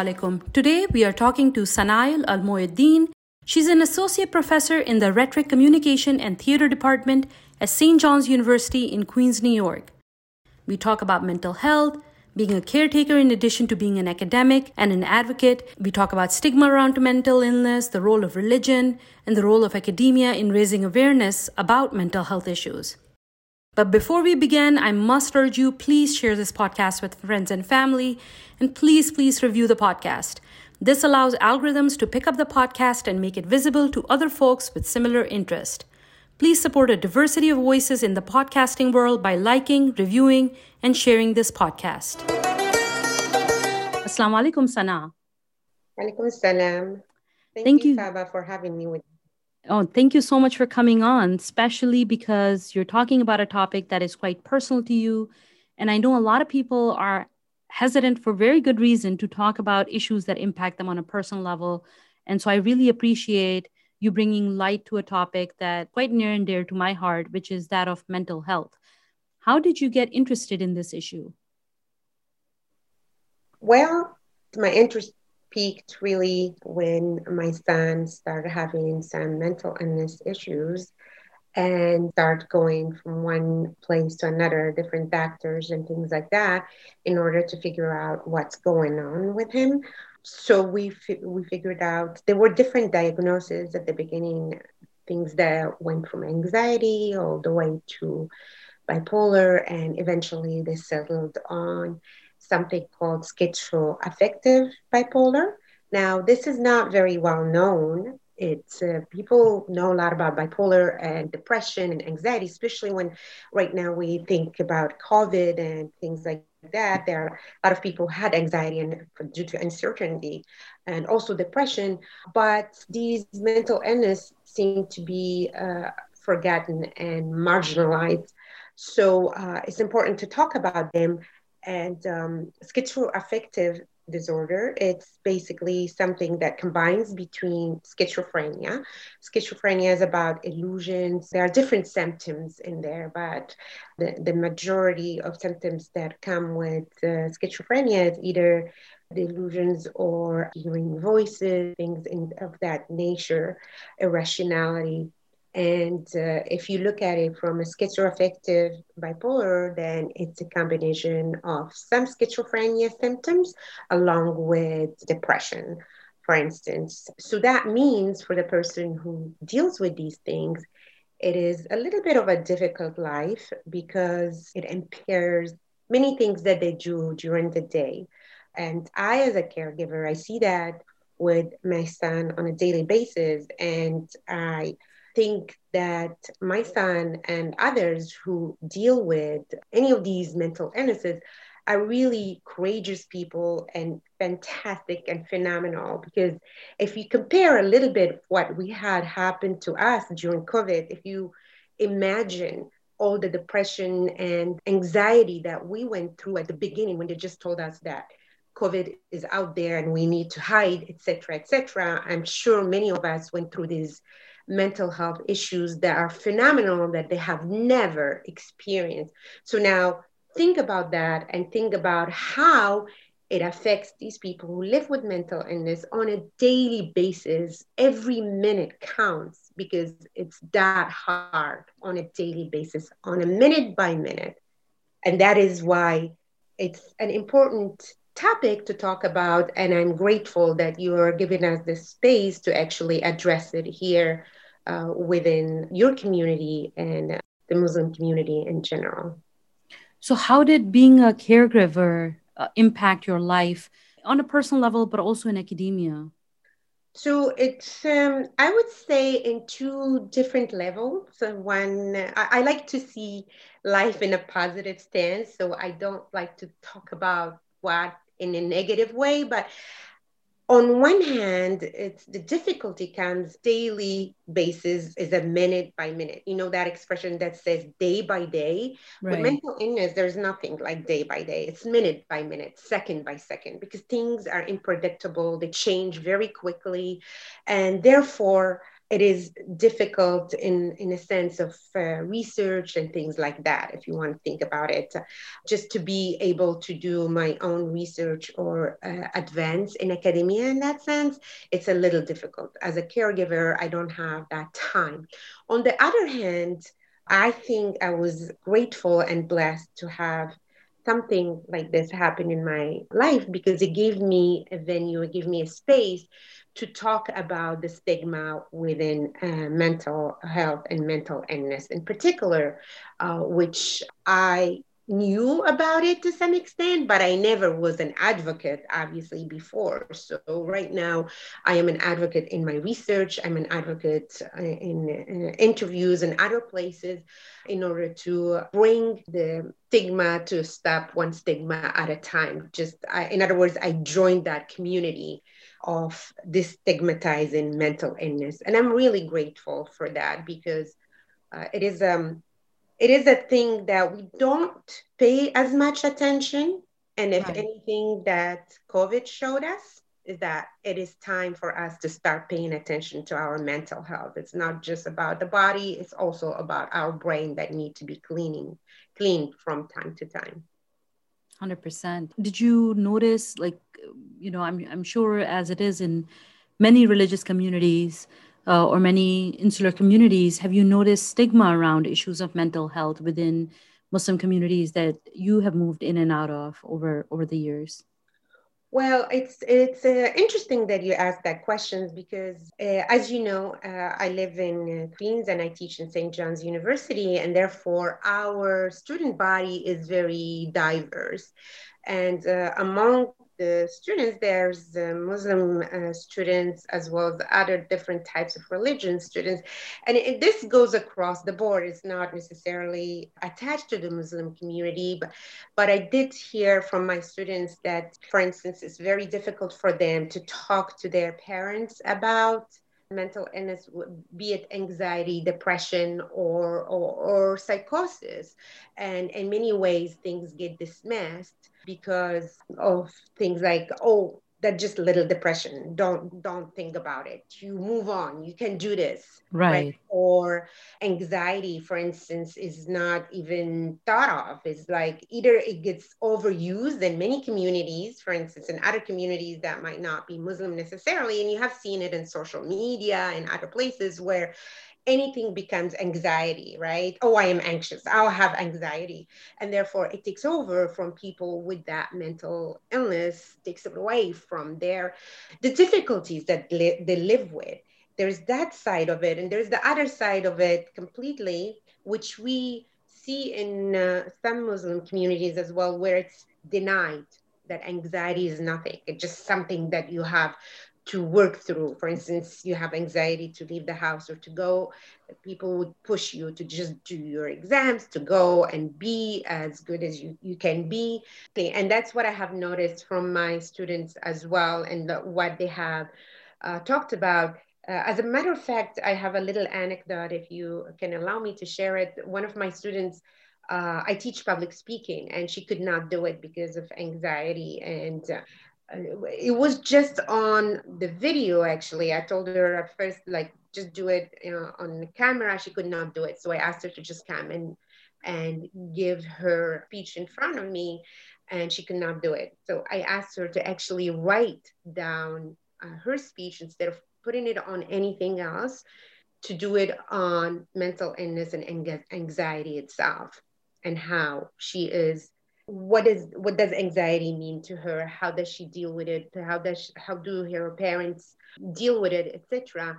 Alaikum. Today we are talking to Sanail Al Moeddin. She's an associate professor in the Rhetoric, Communication, and Theater Department at St. John's University in Queens, New York. We talk about mental health, being a caretaker in addition to being an academic and an advocate. We talk about stigma around mental illness, the role of religion, and the role of academia in raising awareness about mental health issues. But before we begin, I must urge you please share this podcast with friends and family, and please, please review the podcast. This allows algorithms to pick up the podcast and make it visible to other folks with similar interest. Please support a diversity of voices in the podcasting world by liking, reviewing, and sharing this podcast. Assalamu alaikum, Sana. Alaikum salam. Thank, Thank you, you. Saba, for having me with Oh, thank you so much for coming on, especially because you're talking about a topic that is quite personal to you. And I know a lot of people are hesitant for very good reason to talk about issues that impact them on a personal level. And so I really appreciate you bringing light to a topic that quite near and dear to my heart, which is that of mental health. How did you get interested in this issue? Well, my interest peaked really when my son started having some mental illness issues and started going from one place to another, different doctors and things like that, in order to figure out what's going on with him. So we we figured out there were different diagnoses at the beginning, things that went from anxiety all the way to bipolar, and eventually they settled on something called schizoaffective bipolar. Now, this is not very well known. It's uh, people know a lot about bipolar and depression and anxiety, especially when right now we think about COVID and things like that. There are a lot of people had anxiety and due to uncertainty and also depression, but these mental illness seem to be uh, forgotten and marginalized. So uh, it's important to talk about them and um, schizoaffective disorder. It's basically something that combines between schizophrenia. Schizophrenia is about illusions. There are different symptoms in there but the, the majority of symptoms that come with uh, schizophrenia is either the illusions or hearing voices things in, of that nature irrationality and uh, if you look at it from a schizoaffective bipolar, then it's a combination of some schizophrenia symptoms along with depression, for instance. So that means for the person who deals with these things, it is a little bit of a difficult life because it impairs many things that they do during the day. And I, as a caregiver, I see that with my son on a daily basis. And I think that my son and others who deal with any of these mental illnesses are really courageous people and fantastic and phenomenal. Because if you compare a little bit what we had happened to us during covid if you imagine all the depression and anxiety that we went through at the beginning when they just told us that covid is out there and we need to hide etc etc i'm sure many of us went through these mental health issues that are phenomenal that they have never experienced. So now think about that and think about how it affects these people who live with mental illness on a daily basis. Every minute counts because it's that hard on a daily basis, on a minute by minute. And that is why it's an important topic to talk about. And I'm grateful that you are giving us the space to actually address it here uh, within your community and the Muslim community in general. So, how did being a caregiver uh, impact your life on a personal level, but also in academia? So it's, um, I would say, in two different levels. So one, I, I, like to see life in a positive stance. So I don't like to talk about what in a negative way, but on one hand, it's the difficulty comes daily basis is a minute by minute. You know that expression that says day by day. Right. With mental illness, there's nothing like day by day. It's minute by minute, second by second, because things are unpredictable. They change very quickly, and therefore, it is difficult in in a sense of uh, research and things like that if you want to think about it just to be able to do my own research or uh, advance in academia in that sense it's a little difficult. As a caregiver i don't have that time. On the other hand i think i was grateful and blessed to have something like this happen in my life because it gave me a venue it gave me a space to talk about the stigma within uh, mental health and mental illness in particular, uh, which I knew about it to some extent, but I never was an advocate, obviously, before. So, right now, I am an advocate in my research, I'm an advocate uh, in, in interviews and other places in order to bring the stigma to stop one stigma at a time. Just, I, in other words, I joined that community of destigmatizing mental illness. And I'm really grateful for that because uh, it is um it is a thing that we don't pay as much attention. And if right. anything that COVID showed us is that it is time for us to start paying attention to our mental health. It's not just about the body, it's also about our brain that need to be cleaning, cleaned from time to time. 100%. Did you notice like you know, I'm, I'm sure as it is in many religious communities uh, or many insular communities, have you noticed stigma around issues of mental health within Muslim communities that you have moved in and out of over, over the years? Well, it's it's uh, interesting that you ask that question because, uh, as you know, uh, I live in uh, Queens and I teach in St. John's University, and therefore our student body is very diverse. And uh, among the students, there's the Muslim uh, students as well as other different types of religion students. And it, this goes across the board. It's not necessarily attached to the Muslim community, but, but I did hear from my students that, for instance, it's very difficult for them to talk to their parents about mental illness, be it anxiety, depression, or, or, or psychosis. And in many ways, things get dismissed because of things like, oh, that just little depression. Don't don't think about it. You move on. You can do this right, right? or anxiety for instance is not even thought of. It's like either it gets overused in many communities for instance in other communities that might not be muslim necessarily and you have seen it in social media and other places where anything becomes anxiety, right? Oh, I am anxious. I'll have anxiety. And therefore, it takes over from people with that mental illness, takes it away from their the difficulties that li- they live with. There's that side of it, and there's the other side of it completely, which we see in uh, some Muslim communities as well, where it's denied that anxiety is nothing. It's just something that you have to work through. For instance, you have anxiety to leave the house or to go, people would push you to just do your exams, to go and be as good as you, you can be. And that's what I have noticed from my students as well, and what they have uh, talked about. Uh, as a matter of fact, I have a little anecdote, if you can allow me to share it. One of my students, uh, I teach public speaking, and she could not do it because of anxiety. And uh, it was just on the video actually. I told her at first like just do it you know, on the camera. She could not do it. So i asked her to just come and and give her speech in front of me and she could not do it. So i asked her to actually write down uh, her speech instead of putting it on anything else to do it on mental illness and anxiety itself and how she is what is what does anxiety mean to her? How does she deal with it? How does she, how do her parents deal with it etc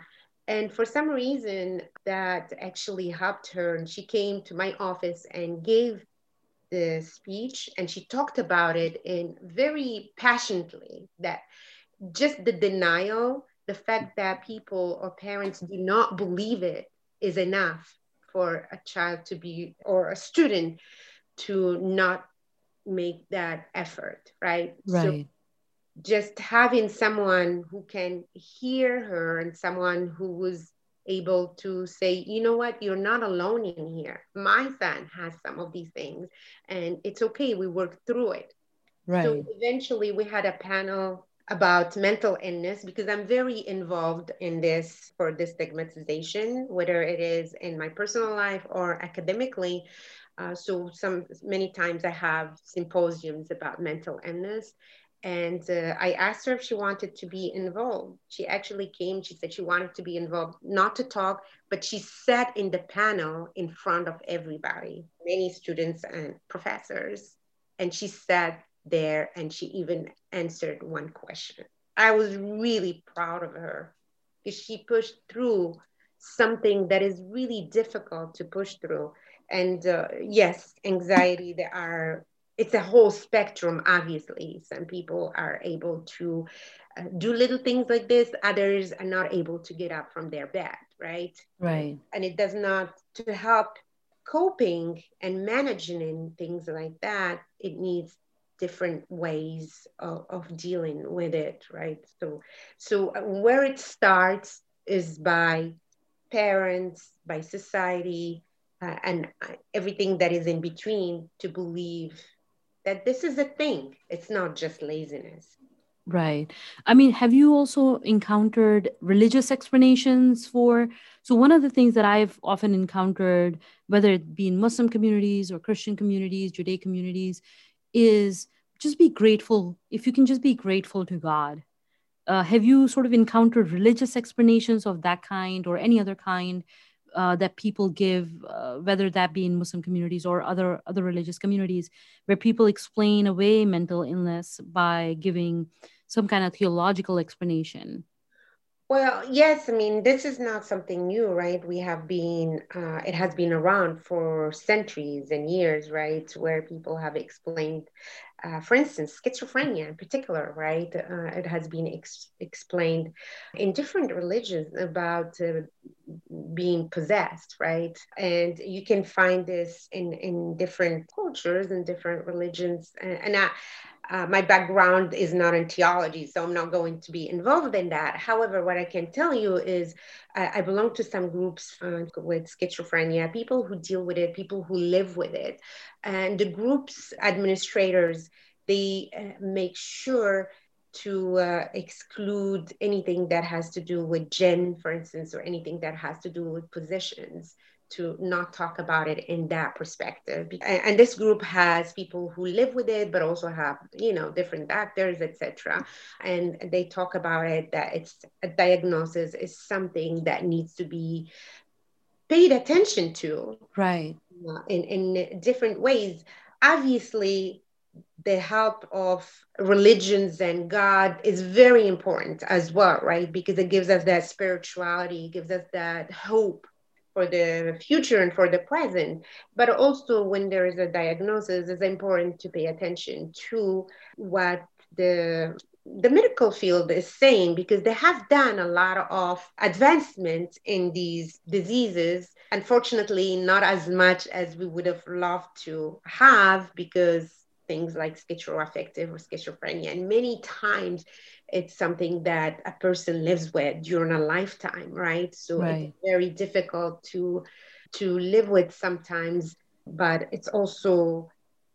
and for some reason that actually helped her and she came to my office and gave the speech and she talked about it in very passionately that just the denial the fact that people or parents do not believe it is enough for a child to be or a student to not make that effort, right? Right. So just having someone who can hear her and someone who was able to say, you know what, you're not alone in here. My son has some of these things and it's okay. We work through it. Right. So eventually we had a panel about mental illness because I'm very involved in this for this stigmatization, whether it is in my personal life or academically. Uh, so some many times I have symposiums about mental illness, and uh, I asked her if she wanted to be involved. She actually came. She said she wanted to be involved, not to talk, but she sat in the panel in front of everybody, many students and professors, and she sat there and she even answered one question. I was really proud of her because she pushed through something that is really difficult to push through. And uh, yes, anxiety, there are, it's a whole spectrum, obviously. Some people are able to uh, do little things like this, others are not able to get up from their bed, right? Right. And it does not, to help coping and managing things like that, it needs different ways of, of dealing with it, right? So, so uh, where it starts is by parents, by society, uh, and uh, everything that is in between to believe that this is a thing. It's not just laziness. Right. I mean, have you also encountered religious explanations for? So, one of the things that I've often encountered, whether it be in Muslim communities or Christian communities, Judaic communities, is just be grateful. If you can just be grateful to God. Uh, have you sort of encountered religious explanations of that kind or any other kind uh, that people give, uh, whether that be in Muslim communities or other other religious communities, where people explain away mental illness by giving some kind of theological explanation? Well, yes, I mean, this is not something new, right? We have been, uh, it has been around for centuries and years, right? Where people have explained, uh, for instance, schizophrenia in particular, right? Uh, it has been ex- explained in different religions about uh, being possessed, right? And you can find this in, in different cultures and different religions. And, and I, uh, my background is not in theology, so I'm not going to be involved in that. However, what I can tell you is I, I belong to some groups uh, with schizophrenia, people who deal with it, people who live with it. And the group's administrators, they uh, make sure to uh, exclude anything that has to do with jinn, for instance, or anything that has to do with positions to not talk about it in that perspective. And, this group has people who live with it, but also have, you know, different doctors, etc. And they talk about it that it's a diagnosis is something that needs to be paid attention to. Right. Uh, in, in different ways. Obviously, the help of religions and God is very important as well, right? Because it gives us that spirituality, gives us that hope for the future and for the present. But also, when there is a diagnosis, it's important to pay attention to what the the medical field is saying because they have done a lot of advancement in these diseases unfortunately not as much as we would have loved to have because things like schizoaffective or schizophrenia and many times it's something that a person lives with during a lifetime right? So right. it's very difficult to to live with sometimes but it's also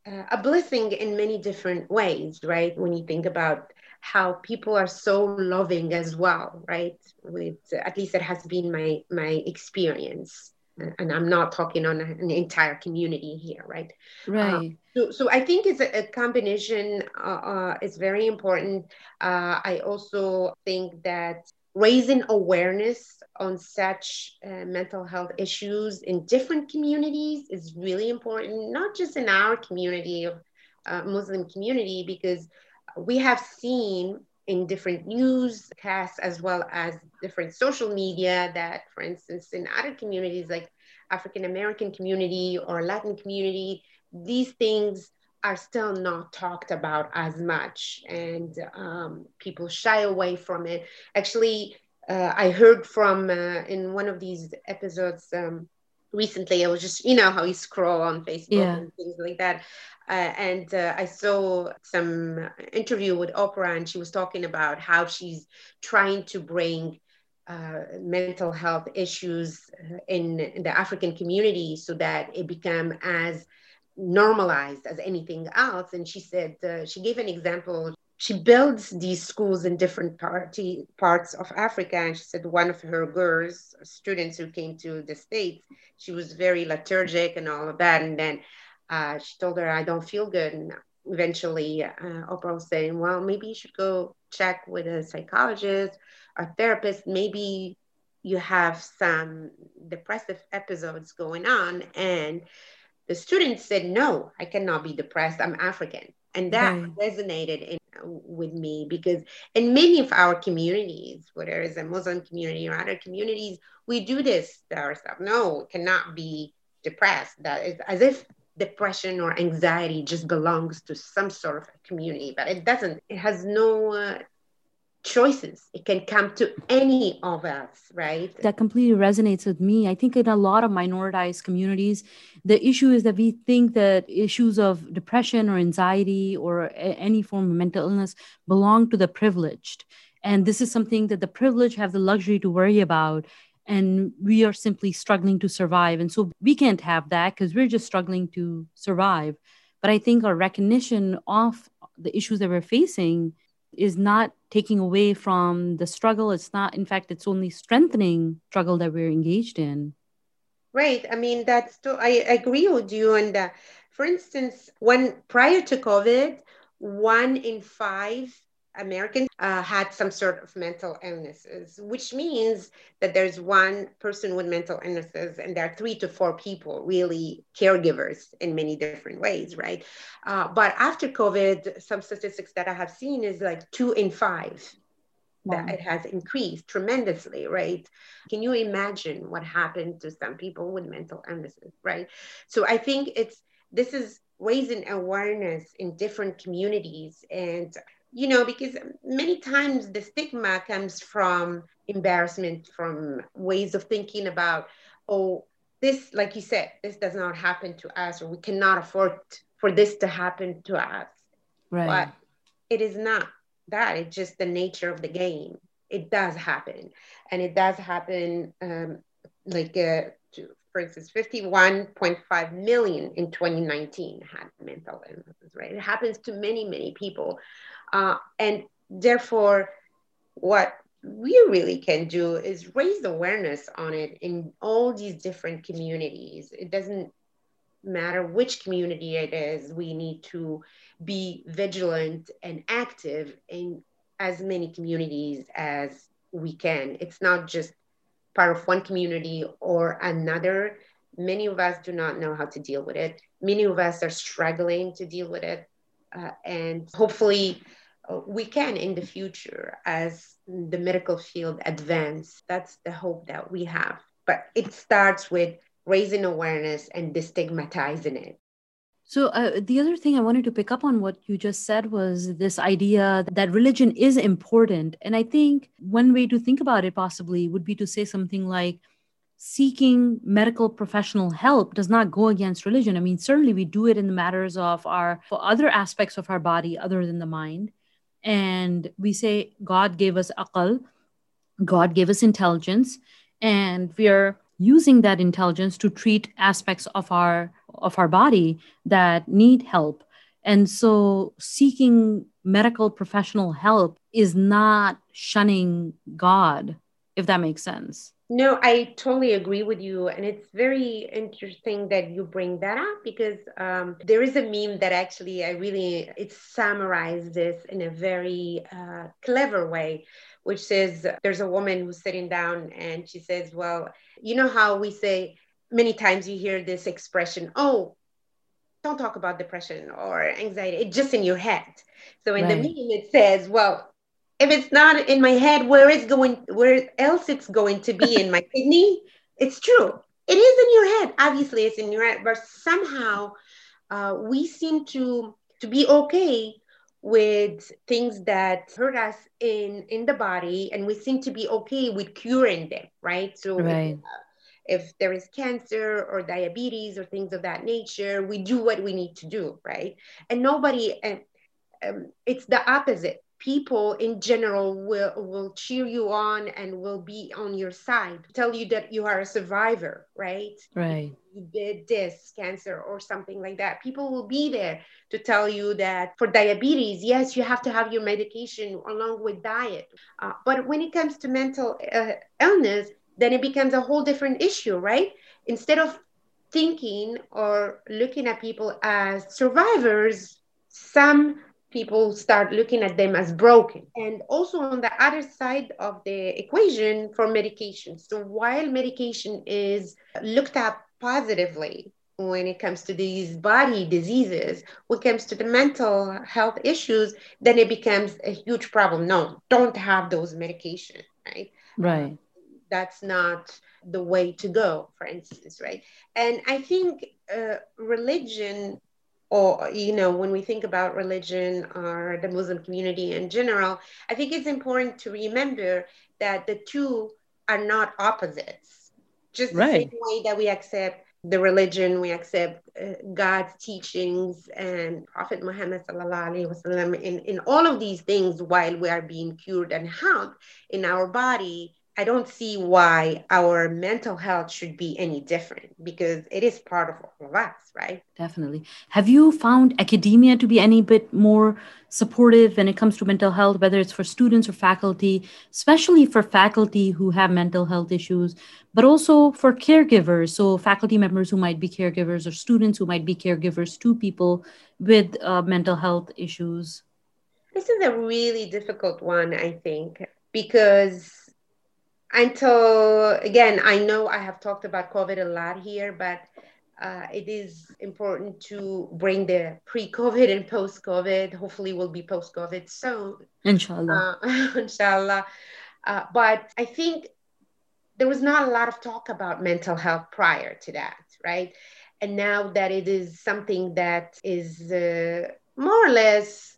uh, a blessing in many different ways right? When you think about how people are so loving as well right? With at least it has been my my experience and I'm not talking on an entire community here, right? Right. Uh, so, so I think it's a, a combination. Uh, uh, it's very important. Uh, I also think that raising awareness on such uh, mental health issues in different communities is really important, not just in our community of uh, Muslim community, because we have seen in different newscasts as well as different social media that for instance in other communities like african american community or latin community these things are still not talked about as much and um, people shy away from it. Actually uh, i heard from uh, in one of these episodes um, recently i was just you know how you scroll on facebook yeah. and things like that uh, and uh, I saw some interview with Oprah, and she was talking about how she's trying to bring uh, mental health issues uh, in, in, the African community so that it become as normalized as anything else. And she said uh, she gave an example. She builds these schools in different party, parts of Africa. And she said one of her girls, students who came to the States, she was very lethargic and all of that. And then uh, she told her, I don't feel good. And eventually, uh, Oprah was saying, Well, maybe you should go check with a psychologist or therapist. Maybe you have some depressive episodes going on. And the student said, No, I cannot be depressed. I'm African. And that right. resonated in, with me because in many of our communities, whether it's a Muslim community or other communities, we do this to ourselves. No, it cannot be depressed. That is as if depression or anxiety just belongs to some sort of community, but it doesn't. It has no uh, choices. It can come to any of us, right? That completely resonates with me. I think in a lot of minoritized communities, the issue is that we think that issues of depression or anxiety or any form of mental illness belong to the privileged. And this is something that the privileged have the luxury to worry about. And we are simply struggling to survive. And so we can't have that because we're just struggling to survive. But I think our recognition of the issues that we're facing is not taking away from the struggle. It's not in fact it's only strengthening struggle that we're engaged in. Right. I mean that's too, i agree with you and for instance when prior to covid one in five Americans uh, had some sort of mental illnesses, which means that there's one person with mental illnesses and there are three to four people, really caregivers in many different ways, right? Uh, but after COVID, some statistics that I have seen is like two in five. Wow. That it has increased tremendously, right? Can you imagine what happened to some people with mental illnesses, right? So I think it's this is raising awareness in different communities and you know, because many times the stigma comes from embarrassment, from ways of thinking about, oh, this, like you said, this does not happen to us, or we cannot afford for this to happen to us. Right. But it is not that. It's just the nature of the game. It does happen. And it does happen um, like, uh, to, for instance, 51.5 million in 2019 had mental illnesses, right? It happens to many, many people. Uh, and therefore, what we really can do is raise awareness on it in all these different communities. It doesn't matter which community it is, we need to be vigilant and active in as many communities as we can. It's not just part of one community or another. Many of us do not know how to deal with it. Many of us are struggling to deal with it. Uh, and hopefully, uh, we can in the future as the medical field advance. That's the hope that we have. But it starts with raising awareness and destigmatizing it. So, uh, the other thing I wanted to pick up on what you just said was this idea that religion is important. And I think one way to think about it possibly would be to say something like, seeking medical professional help does not go against religion. I mean, certainly we do it in the matters of our other aspects of our body other than the mind and we say God gave us aqal, God gave us intelligence, and we are using that intelligence to treat aspects of our of our body that need help. And so seeking medical professional help is not shunning God, if that makes sense. No, I totally agree with you. And it's very interesting that you bring that up because um, there is a meme that actually I really, it summarizes this in a very uh, clever way, which says there's a woman who's sitting down and she says, Well, you know how we say many times you hear this expression, oh, don't talk about depression or anxiety, it's just in your head. So in right. the meme, it says, Well, if it's not in my head, where is going where else it's going to be in my kidney? It's true. It is in your head. Obviously, it's in your head, but somehow uh, we seem to to be okay with things that hurt us in in the body, and we seem to be okay with curing them, right? So. Right. Uh, if there is cancer or diabetes or things of that nature, we do what we need to do, right? And nobody, and um, it's the opposite. People in general will will cheer you on and will be on your side tell you that you are a survivor right? Right. You did this cancer or something like that. People will be there to tell you that for diabetes yes you have to have your medication along with diet. Uh, but when it comes to mental uh, illness then it becomes a whole different issue right instead of thinking or looking at people as survivors some people start looking at them as broken. And also on the other side of the equation for medication. So while medication is looked at positively when it comes to these body diseases, when it comes to the mental health issues, then it becomes a huge problem. No, don't have those medications, right? Right. That's not the way to go, for instance, right? And I think uh, religion or you know when we think about religion or the muslim community in general i think it's important to remember that the two are not opposites just the right. same way that we accept the religion we accept uh, god's teachings and prophet muhammad sallallahu alaihi wasallam in, in all of these things while we are being cured and helped in our body I don't see why our mental health should be any different because it is part of all of us, right? Definitely. Have you found academia to be any bit more supportive when it comes to mental health, whether it's for students or faculty, especially for faculty who have mental health issues, but also for caregivers? So, faculty members who might be caregivers or students who might be caregivers to people with uh, mental health issues? This is a really difficult one, I think, because until again i know i have talked about covid a lot here but uh, it is important to bring the pre-covid and post-covid. Hopefully we'll be post-covid soon. Inshallah. Uh, inshallah. Uh, but i think there was not a lot of talk about mental health prior to that right? And now that it is something that is uh, more or less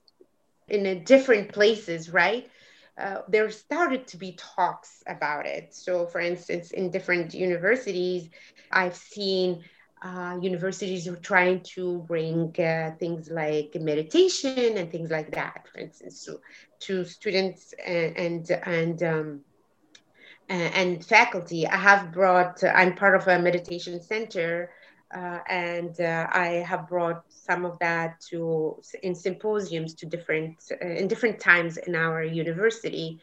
in different places right uh, there started to be talks about it. So, for instance, in different universities, I've seen uh, universities are trying to bring uh, things like meditation and things like that, for instance, to, to students and and and, um, and faculty. I have brought. I'm part of a meditation center uh, and uh, I have brought some of that to in symposiums to different uh, in different times in our university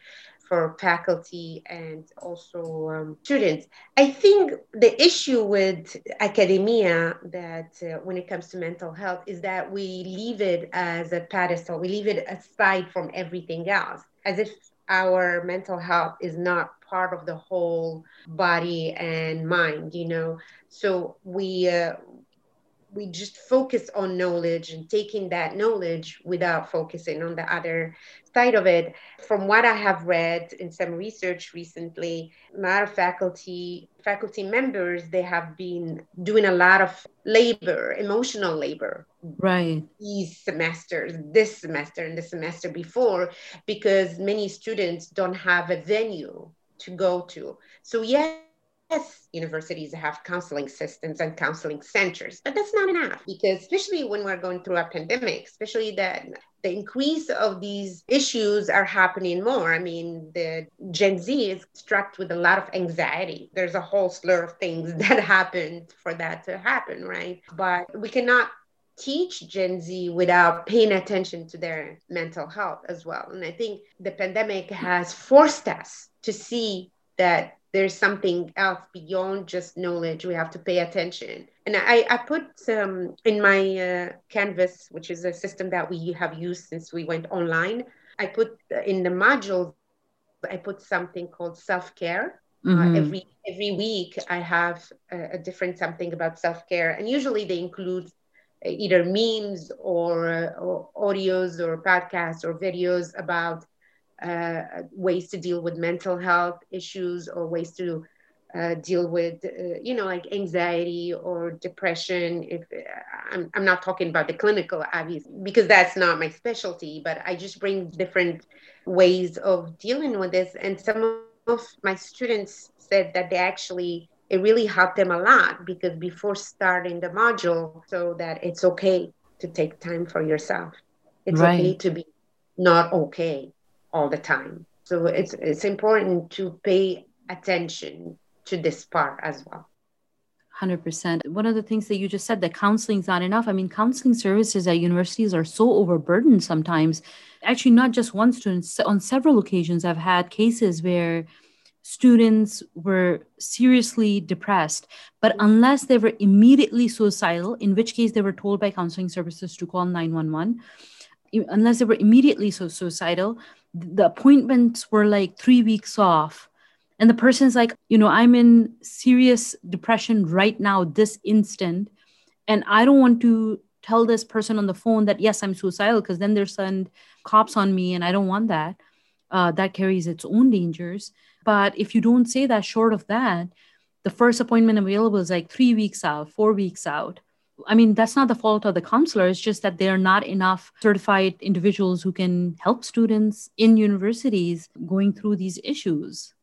for faculty and also um, students. I think the issue with academia that uh, when it comes to mental health is that we leave it as a pedestal. We leave it aside from everything else, as if our mental health is not part of the whole body and mind you know so we uh, we just focus on knowledge and taking that knowledge without focusing on the other side of it. From what I have read in some research recently, of faculty faculty members they have been doing a lot of labor, emotional labor. Right. These semesters, this semester and the semester before, because many students don't have a venue to go to. So yes, yes, universities have counseling systems and counseling centers, but that's not enough because, especially when we're going through a pandemic, especially that the increase of these issues are happening more. I mean, the Gen Z is struck with a lot of anxiety. There's a whole slur of things that happened for that to happen, right? But we cannot teach Gen Z without paying attention to their mental health as well. And I think the pandemic has forced us to see that there's something else beyond just knowledge. We have to pay attention. And I, I put um, in my uh, Canvas, which is a system that we have used since we went online, I put in the modules, I put something called self care. Uh, mm-hmm. Uh, every every week, I have a, a different something about self care, and usually they include uh, either memes or, uh, or audios or podcasts or videos about uh, ways to deal with mental health issues or ways to uh, deal with, uh, you know, like anxiety or depression. If uh, I'm, I'm not talking about the clinical, obviously, because that's not my specialty, but I just bring different ways of dealing with this. And some of my students said that they actually, it really helped them a lot because before starting the module, so that it's okay to take time for yourself. It's right. okay to be not okay all the time. So it's it's important to pay attention to this part as well. 100%. One of the things that you just said that counseling is not enough. I mean, counseling services at universities are so overburdened sometimes. Actually, not just one student, on several occasions, I've had cases where students were seriously depressed, but unless they were immediately suicidal, in which case they were told by counseling services to call 911, unless they were immediately so suicidal, the appointments were like three weeks off. And the person's like you know i'm in serious depression right now this instant and i don't want to tell this person on the phone that yes i'm suicidal because then they'll send cops on me and i don't want that. Uh, that carries its own dangers. But if you don't say that short of that the first appointment available is like three weeks out four weeks out I mean, that's not the fault of the counselor. It's just that there are not enough certified individuals who can help students in universities going through these issues.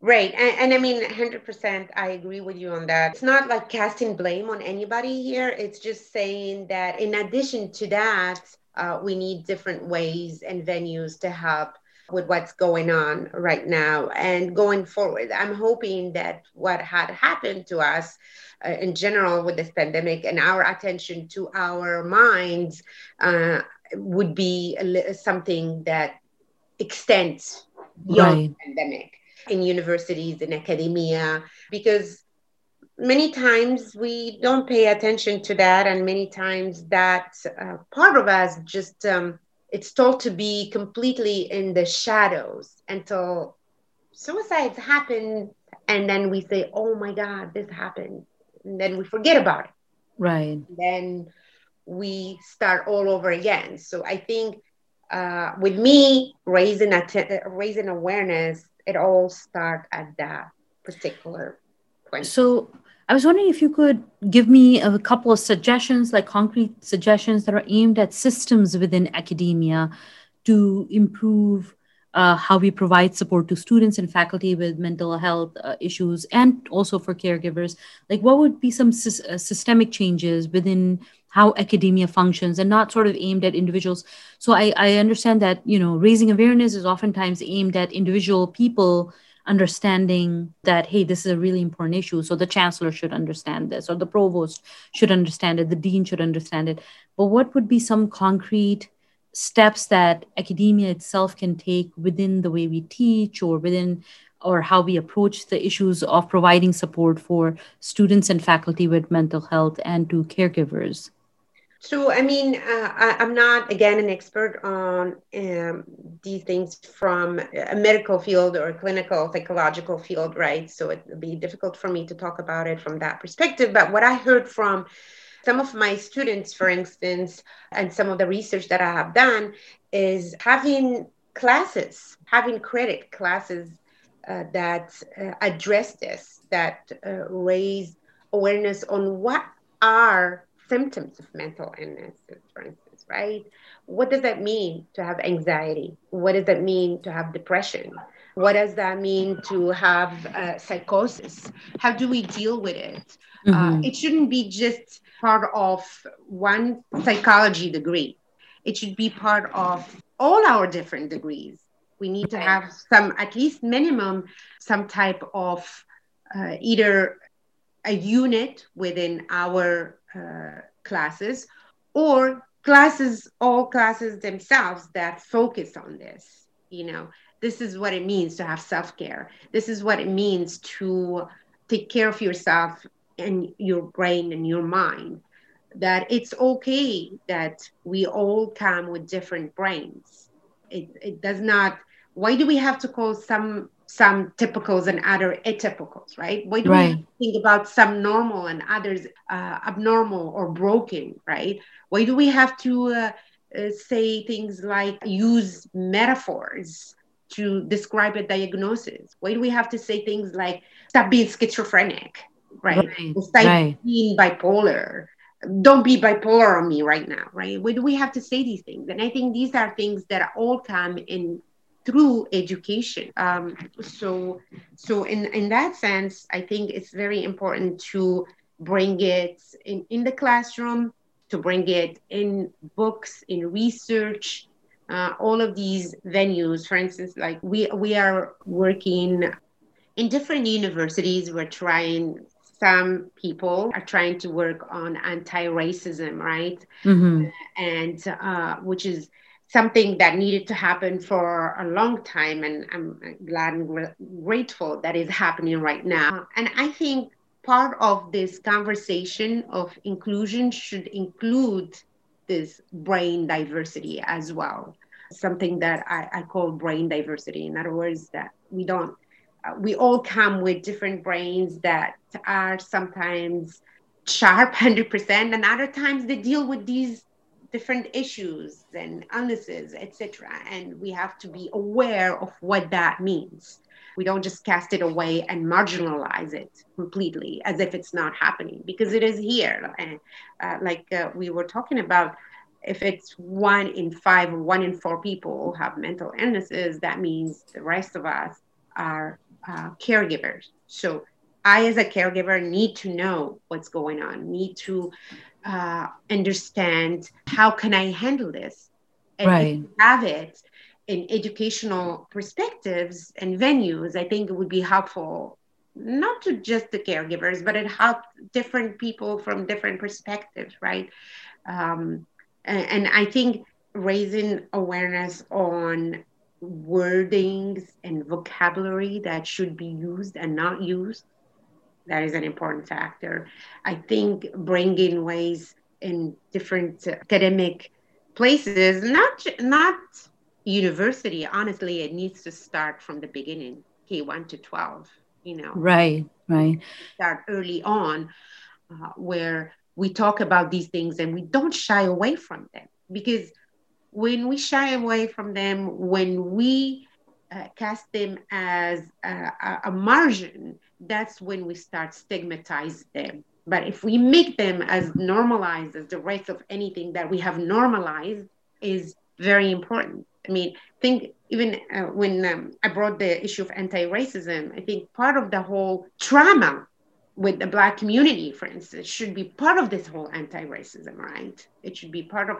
Right. And, and, I mean, 100%, I agree with you on that. It's not like casting blame on anybody here. It's just saying that in addition to that, uh, we need different ways and venues to help with what's going on right now and going forward. I'm hoping that what had happened to us uh, in general with this pandemic and our attention to our minds uh, would be something that extends beyond right. the pandemic in universities and academia because many times we don't pay attention to that and many times that uh, part of us just um, it's told to be completely in the shadows until suicides happen and then we say oh my god this happened. And then we forget about it. Right. Then we start all over again. So i think uh, with me raising att- raising awareness it all start at that particular point. So I was wondering if you could give me a couple of suggestions, like concrete suggestions that are aimed at systems within academia to improve uh, how we provide support to students and faculty with mental health uh, issues and also for caregivers. Like, what would be some sy- uh, systemic changes within how academia functions and not sort of aimed at individuals so I, I understand that you know raising awareness is oftentimes aimed at individual people understanding that hey this is a really important issue so the chancellor should understand this or the provost should understand it the dean should understand it. But what would be some concrete steps that academia itself can take within the way we teach or within or how we approach the issues of providing support for students and faculty with mental health and to caregivers so, I mean, uh, I, am not, again, an expert on um, these things from a medical field or clinical psychological field, right? So, it would be difficult for me to talk about it from that perspective. But what I heard from some of my students, for instance, and some of the research that I have done is having classes, having credit classes uh, that uh, address this, that uh, raise awareness on what are symptoms of mental illness, for instance, right? What does that mean to have anxiety? What does that mean to have depression? What does that mean to have uh, psychosis? How do we deal with it? Uh, mm-hmm. Uh, it shouldn't be just part of one psychology degree. It should be part of all our different degrees. We need to have some, at least minimum, some type of uh, either a unit within our uh, classes or classes all classes themselves that focus on this you know? This is what it means to have self-care. This is what it means to take care of yourself and your brain and your mind. That it's okay that we all come with different brains. It, it does not why do we have to call some some typicals and other atypicals, right? Why do right. we think about some normal and others uh, abnormal or broken, right? Why do we have to uh, uh, say things like use metaphors to describe a diagnosis? Why do we have to say things like stop being schizophrenic, right? right. Stop right. being bipolar. Don't be bipolar on me right now, right? Why do we have to say these things? And I think these are things that all come in through education. Um, so, so in, in that sense, I think it's very important to bring it in, in the classroom, to bring it in books, in research, uh, all of these venues, for instance, like we we are working in different universities. We're trying. Some people are trying to work on anti-racism, right? Mm-hmm. And uh, which is something that needed to happen for a long time and i'm glad and grateful that is happening right now. And i think part of this conversation of inclusion should include this brain diversity as well. Something that i, I call brain diversity. In other words that we don't uh, we all come with different brains that are sometimes sharp 100% and other times they deal with these different issues and illnesses, etc. And we have to be aware of what that means. We don't just cast it away and marginalize it completely as if it's not happening because it is here. And uh, like uh, we were talking about, if it's one in five or one in four people have mental illnesses, that means the rest of us are uh, caregivers. So I, as a caregiver, need to know what's going on, need to uh, understand how can I handle this, and right. have it in educational perspectives and venues. I think it would be helpful not to just the caregivers, but it helps different people from different perspectives, right? Um, and, and I think raising awareness on wordings and vocabulary that should be used and not used that is an important factor. I think bringing ways in different academic places, not not university. Honestly, it needs to start from the beginning, K one to twelve. You know, right, right. Start early on, uh, where we talk about these things and we don't shy away from them because when we shy away from them, when we uh, cast them as a, a, margin, that's when we start stigmatize them. But if we make them as normalized as the rest of anything that we have normalized is very important. I mean, think even uh, when um, I brought the issue of anti-racism, I think part of the whole trauma with the black community, for instance, should be part of this whole anti-racism, right? It should be part of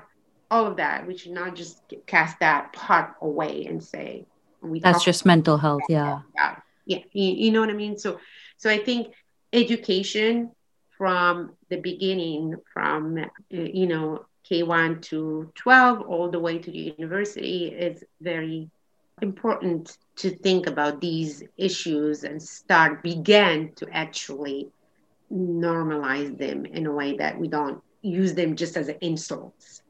all of that. We should not just cast that part away and say we that's just mental health, yeah. Yeah. you, you know what i mean? So so i think education from the beginning from uh, you know k1 to 12 all the way to the university is very important to think about these issues and start begin to actually normalize them in a way that we don't use them just as insults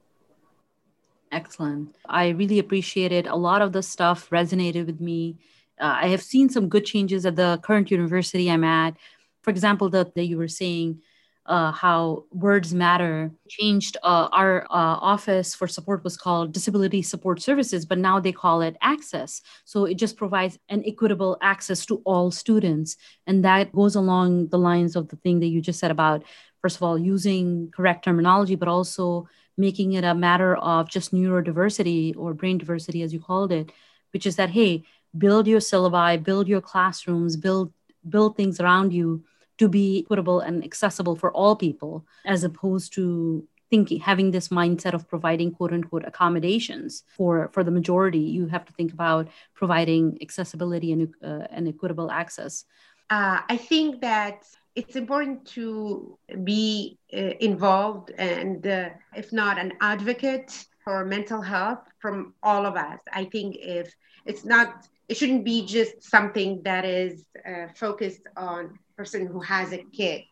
excellent. I really appreciated a lot of the stuff resonated with me. Uh, I have seen some good changes at the current university I'm at. For example, that you were saying uh, how words matter changed uh, our uh, office for support was called disability support services but now they call it access. So it just provides an equitable access to all students. And that goes along the lines of the thing that you just said about first of all using correct terminology but also making it a matter of just neurodiversity or brain diversity as you called it which is that hey build your syllabi build your classrooms build build things around you to be equitable and accessible for all people as opposed to thinking having this mindset of providing quote unquote accommodations for for the majority. You have to think about providing accessibility and, uh, and equitable access. Uh, i think that it's important to be uh, involved and uh, if not an advocate for mental health from all of us. I think if it's not it shouldn't be just something that is uh, focused on person who has a kid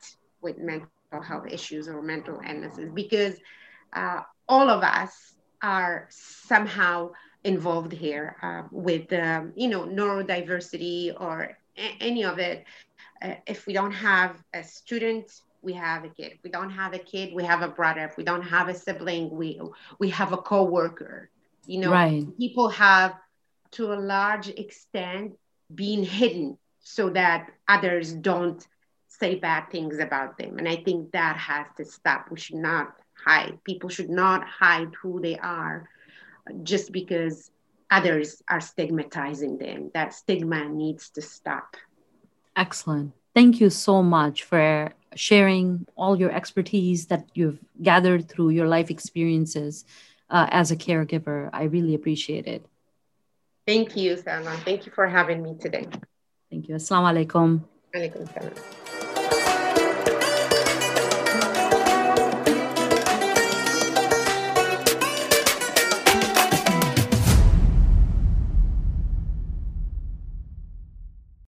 with mental health issues or mental illnesses because uh, all of us are somehow involved here uh, with um, you know neurodiversity or a- any of it uh, if we don't have a student we have a kid if we don't have a kid we have a brother if we don't have a sibling we we have a co-worker you know right. people have to a large extent being hidden so that others don't say bad things about them. And I think that has to stop. We should not hide. People should not hide who they are just because others are stigmatizing them. That stigma needs to stop. Excellent. Thank you so much for sharing all your expertise that you've gathered through your life experiences uh, as a caregiver. I really appreciate it. Thank you, Salma. Thank you for having me today. Thank you. Assalamu alaikum. Alaikum salam.